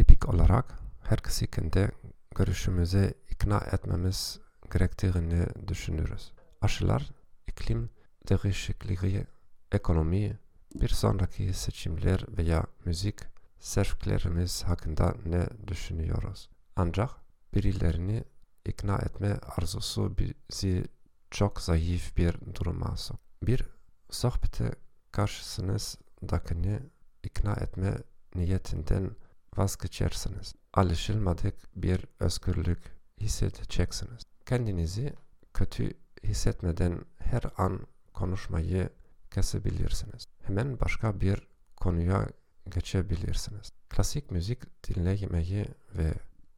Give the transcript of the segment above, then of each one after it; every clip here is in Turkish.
Tipik olarak herkesi kendi görüşümüze ikna etmemiz gerektiğini düşünürüz. Aşılar, iklim değişikliği, ekonomi, bir sonraki seçimler veya müzik zevklerimiz hakkında ne düşünüyoruz? Ancak birilerini ikna etme arzusu bizi çok zayıf bir duruma sok. Bir sohbete karşısınızdakini ikna etme niyetinden vazgeçersiniz. Alışılmadık bir özgürlük hissedeceksiniz. Kendinizi kötü hissetmeden her an konuşmayı kesebilirsiniz. Hemen başka bir konuya geçebilirsiniz. Klasik müzik dinlemeyi ve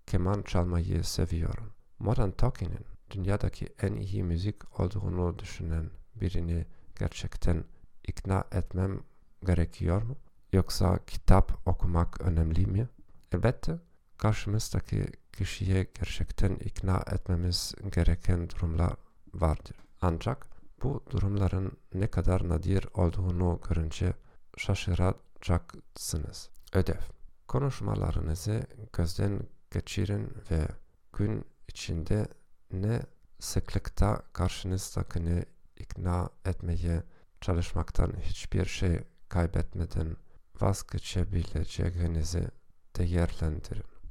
keman çalmayı seviyorum. Modern Talking'in dünyadaki en iyi müzik olduğunu düşünen birini gerçekten ikna etmem gerekiyor mu? Yoksa kitap okumak önemli mi? Elbette karşımızdaki kişiye gerçekten ikna etmemiz gereken durumlar vardır. Ancak bu durumların ne kadar nadir olduğunu görünce şaşıracaksınız. Ödev. Konuşmalarınızı gözden geçirin ve gün içinde ne sıklıkta karşınızdakini ikna etmeye çalışmaktan hiçbir şey kaybetmeden vazgeçebileceğinizi değerlendirin.